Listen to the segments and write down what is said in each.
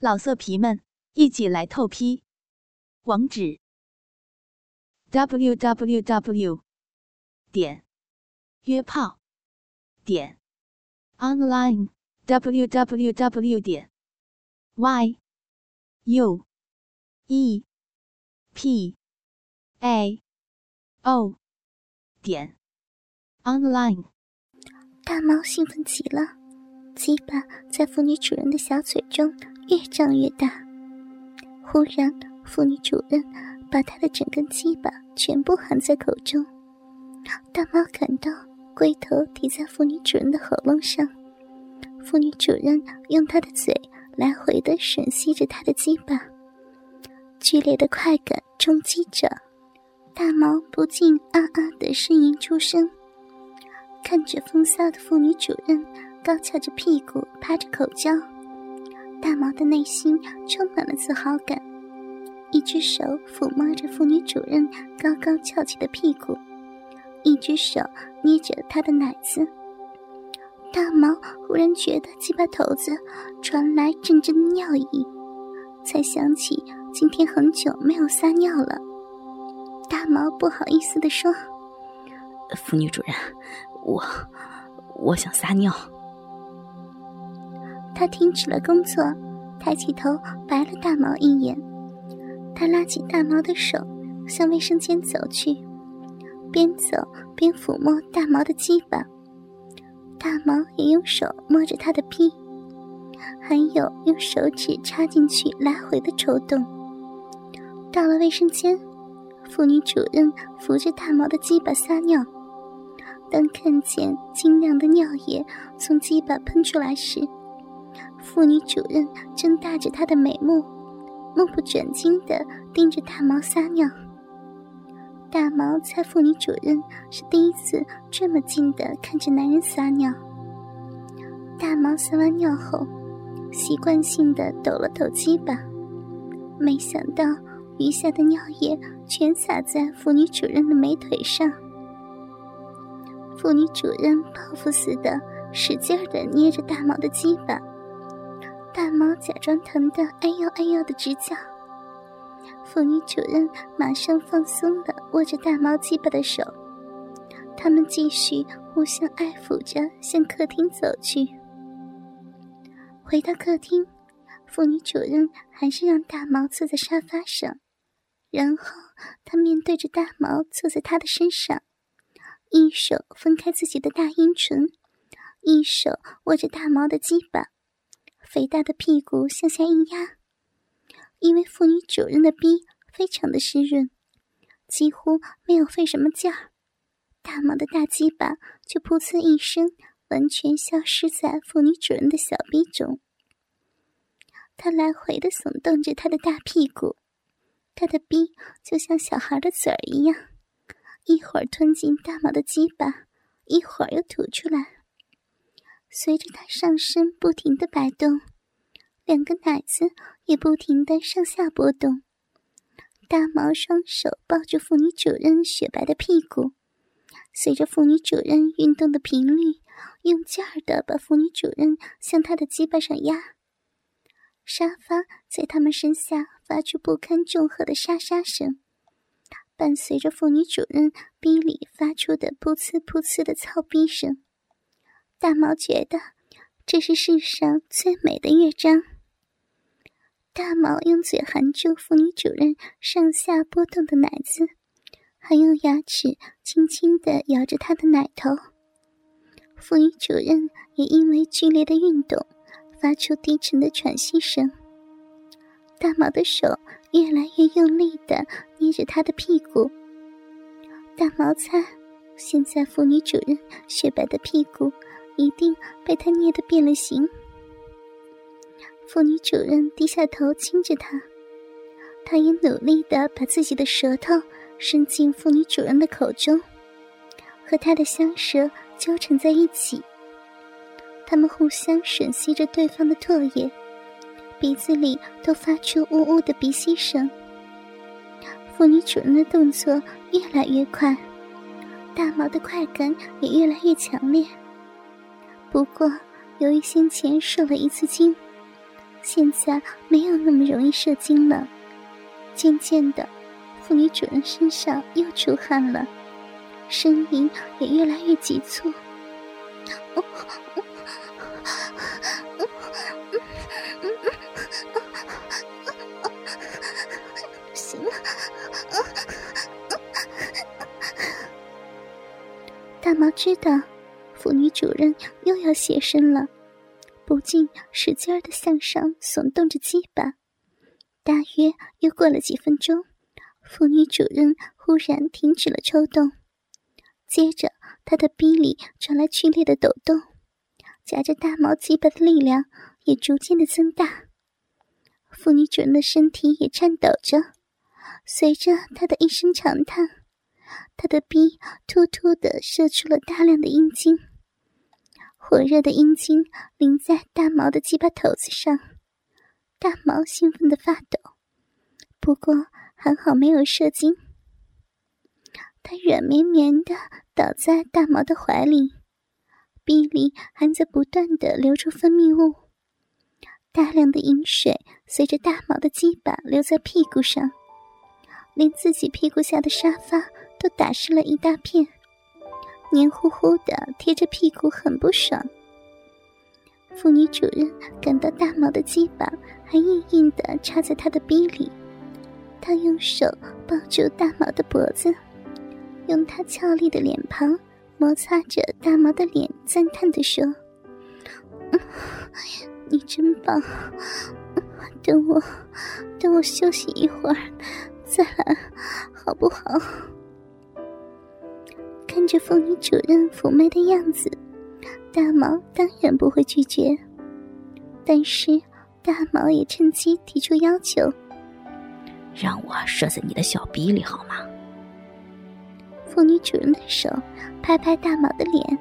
老色皮们，一起来透批！网址：w w w 点约炮点 online w w w 点 y u e p a o 点 online。大猫兴奋极了，鸡巴在妇女主人的小嘴中。越长越大，忽然，妇女主任把她的整根鸡巴全部含在口中。大猫感到龟头抵在妇女主人的喉咙上，妇女主人用她的嘴来回的吮吸着她的鸡巴，剧烈的快感冲击着，大毛不禁啊啊的呻吟出声。看着风骚的妇女主人高翘着屁股趴着口叫。大毛的内心充满了自豪感，一只手抚摸着妇女主任高高翘起的屁股，一只手捏着她的奶子。大毛忽然觉得鸡巴头子传来阵阵尿意，才想起今天很久没有撒尿了。大毛不好意思地说：“妇女主任，我我想撒尿。”他停止了工作，抬起头白了大毛一眼。他拉起大毛的手，向卫生间走去，边走边抚摸大毛的鸡巴。大毛也用手摸着他的屁，还有用手指插进去来回的抽动。到了卫生间，妇女主任扶着大毛的鸡巴撒尿。当看见清亮的尿液从鸡巴喷出来时，妇女主任睁大着她的美目，目不转睛地盯着大毛撒尿。大毛猜妇女主任是第一次这么近地看着男人撒尿。大毛撒完尿后，习惯性地抖了抖鸡巴，没想到余下的尿液全洒在妇女主任的美腿上。妇女主任报复似的使劲地捏着大毛的鸡巴。大毛假装疼得哎呦哎呦的直叫，妇女主任马上放松了握着大毛鸡巴的手，他们继续互相爱抚着向客厅走去。回到客厅，妇女主任还是让大毛坐在沙发上，然后她面对着大毛坐在他的身上，一手分开自己的大阴唇，一手握着大毛的鸡巴。肥大的屁股向下一压，因为妇女主人的逼非常的湿润，几乎没有费什么劲儿，大毛的大鸡巴就噗呲一声，完全消失在妇女主人的小逼中。他来回的耸动着他的大屁股，他的逼就像小孩的嘴儿一样，一会儿吞进大毛的鸡巴，一会儿又吐出来。随着他上身不停的摆动，两个奶子也不停的上下波动。大毛双手抱住妇女主任雪白的屁股，随着妇女主任运动的频率，用劲儿的把妇女主任向他的鸡巴上压。沙发在他们身下发出不堪重荷的沙沙声，伴随着妇女主任逼里发出的噗呲噗呲的操逼声。大毛觉得这是世上最美的乐章。大毛用嘴含住妇女主任上下波动的奶子，还用牙齿轻轻地咬着她的奶头。妇女主任也因为剧烈的运动，发出低沉的喘息声。大毛的手越来越用力地捏着她的屁股。大毛猜，现在妇女主任雪白的屁股。一定被他捏得变了形。妇女主人低下头亲着他，他也努力的把自己的舌头伸进妇女主人的口中，和他的香舌纠缠在一起。他们互相吮吸着对方的唾液，鼻子里都发出呜呜的鼻息声。妇女主人的动作越来越快，大毛的快感也越来越强烈。不过，由于先前受了一次惊，现在没有那么容易射精了。渐渐的，妇女主人身上又出汗了，声音也越来越急促。大毛知道妇女主任又要现身了，不禁使劲儿的向上耸动着鸡巴。大约又过了几分钟，妇女主任忽然停止了抽动，接着她的逼里传来剧烈的抖动，夹着大毛鸡巴的力量也逐渐的增大，妇女主人的身体也颤抖着。随着他的一声长叹，他的逼突突的射出了大量的阴茎，火热的阴茎淋在大毛的鸡巴头子上，大毛兴奋的发抖。不过还好没有射精，他软绵绵的倒在大毛的怀里，鼻里还在不断的流出分泌物，大量的饮水随着大毛的鸡巴流在屁股上。连自己屁股下的沙发都打湿了一大片，黏糊糊的贴着屁股，很不爽。妇女主任感到大毛的鸡巴还硬硬的插在她的逼里，她用手抱住大毛的脖子，用她俏丽的脸庞摩擦着大毛的脸，赞叹的说：“嗯你真棒，等我，等我休息一会儿。”再来，好不好？看着妇女主任妩媚的样子，大毛当然不会拒绝。但是大毛也趁机提出要求：“让我射在你的小逼里好吗？”妇女主任的手拍拍大毛的脸：“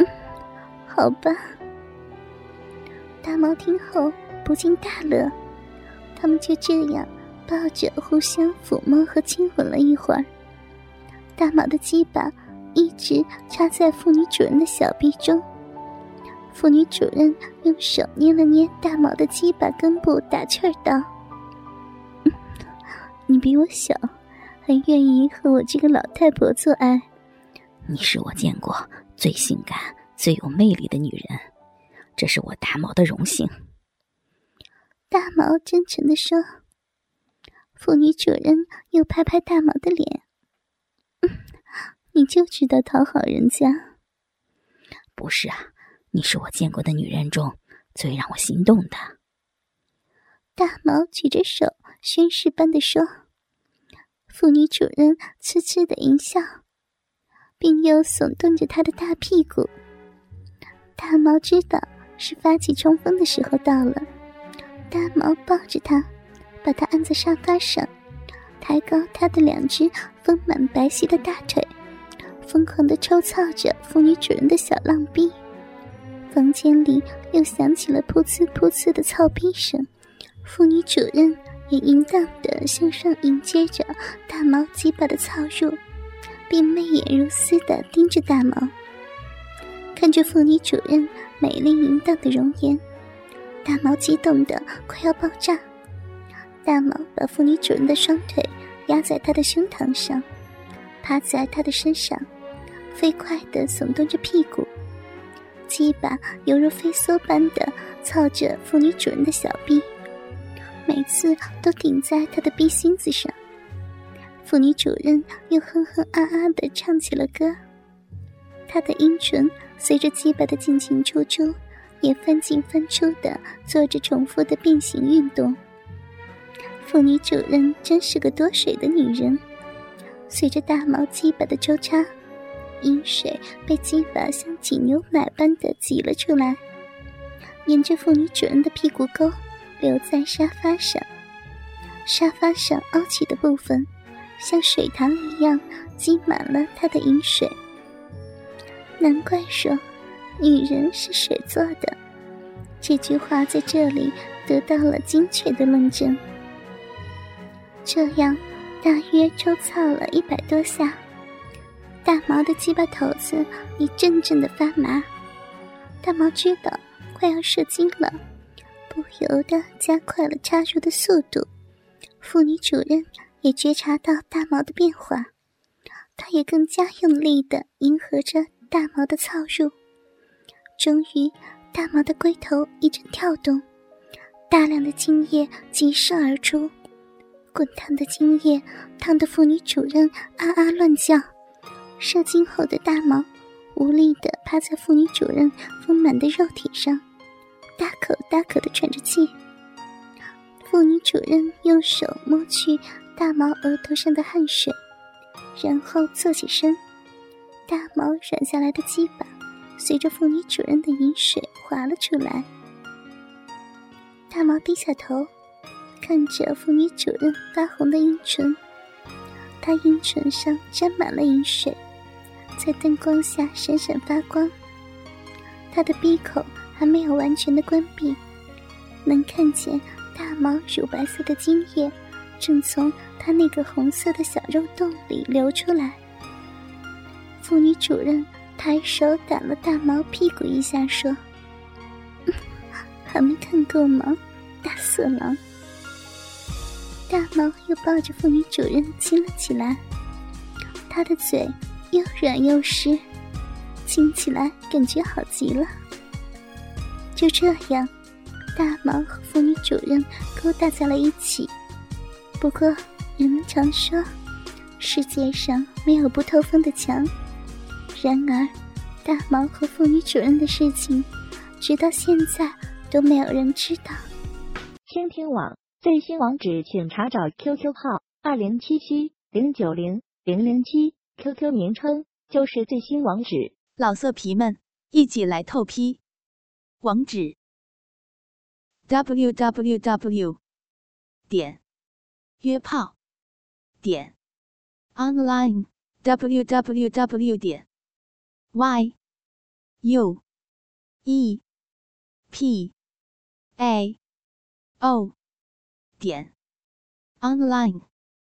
嗯，好吧。”大毛听后不禁大乐，他们就这样。抱着互相抚摸和亲吻了一会儿，大毛的鸡巴一直插在妇女主人的小臂中。妇女主人用手捏了捏大毛的鸡巴根部，打趣儿道：“你比我小，还愿意和我这个老太婆做爱？你是我见过最性感、最有魅力的女人，这是我大毛的荣幸。”大毛真诚的说。妇女主人又拍拍大毛的脸，你就知道讨好人家？不是啊，你是我见过的女人中最让我心动的。大毛举着手宣誓般的说。妇女主人痴痴的一笑，并又耸动着他的大屁股。大毛知道是发起冲锋的时候到了，大毛抱着他。把他按在沙发上，抬高他的两只丰满白皙的大腿，疯狂的抽操着妇女主人的小浪逼。房间里又响起了噗呲噗呲的操逼声，妇女主人也淫荡的向上迎接着大毛鸡巴的操入，并媚眼如丝的盯着大毛。看着妇女主人美丽淫荡的容颜，大毛激动的快要爆炸。大毛把妇女主人的双腿压在他的胸膛上，趴在他的身上，飞快地耸动着屁股，鸡巴犹如飞梭般的操着妇女主人的小臂，每次都顶在他的臂心子上。妇女主人又哼哼啊啊地唱起了歌，她的阴唇随着鸡巴的进进出出，也翻进翻出的做着重复的变形运动。妇女主人真是个多水的女人，随着大毛鸡巴的抽插，阴水被鸡巴像挤牛奶般的挤了出来，沿着妇女主人的屁股沟流在沙发上，沙发上凹起的部分像水塘一样积满了她的饮水。难怪说女人是水做的，这句话在这里得到了精确的论证。这样，大约抽操了一百多下，大毛的鸡巴头子一阵阵的发麻。大毛知道快要射精了，不由得加快了插入的速度。妇女主任也觉察到大毛的变化，她也更加用力地迎合着大毛的操入。终于，大毛的龟头一阵跳动，大量的精液急射而出，滚烫的精液烫得妇女主人啊啊乱叫。射精后的大毛无力地趴在妇女主任丰满的肉体上，大口大口地喘着气。妇女主任用手摸去大毛额头上的汗水，然后坐起身，大毛软下来的鸡巴随着妇女主任的饮水滑了出来。大毛低下头，看着妇女主任发红的阴唇，她阴唇上沾满了饮水。在灯光下闪闪发光，他的闭口还没有完全的关闭，能看见大毛乳白色的精液正从他那个红色的小肉洞里流出来。妇女主任抬手打了大毛屁股一下，说：“ 还没看够吗，大色狼？”大毛又抱着妇女主任亲了起来，他的嘴。又软又湿，亲起来感觉好极了。就这样，大毛和妇女主任勾搭在了一起。不过，人们常说，世界上没有不透风的墙。然而，大毛和妇女主任的事情，直到现在都没有人知道。倾听网最新网址，请查找 QQ 号二零七七零九零零零七。QQ 名称就是最新网址，老色皮们一起来透批，网址：w w w 点约炮点 online w w w 点 y u e p a o 点 online。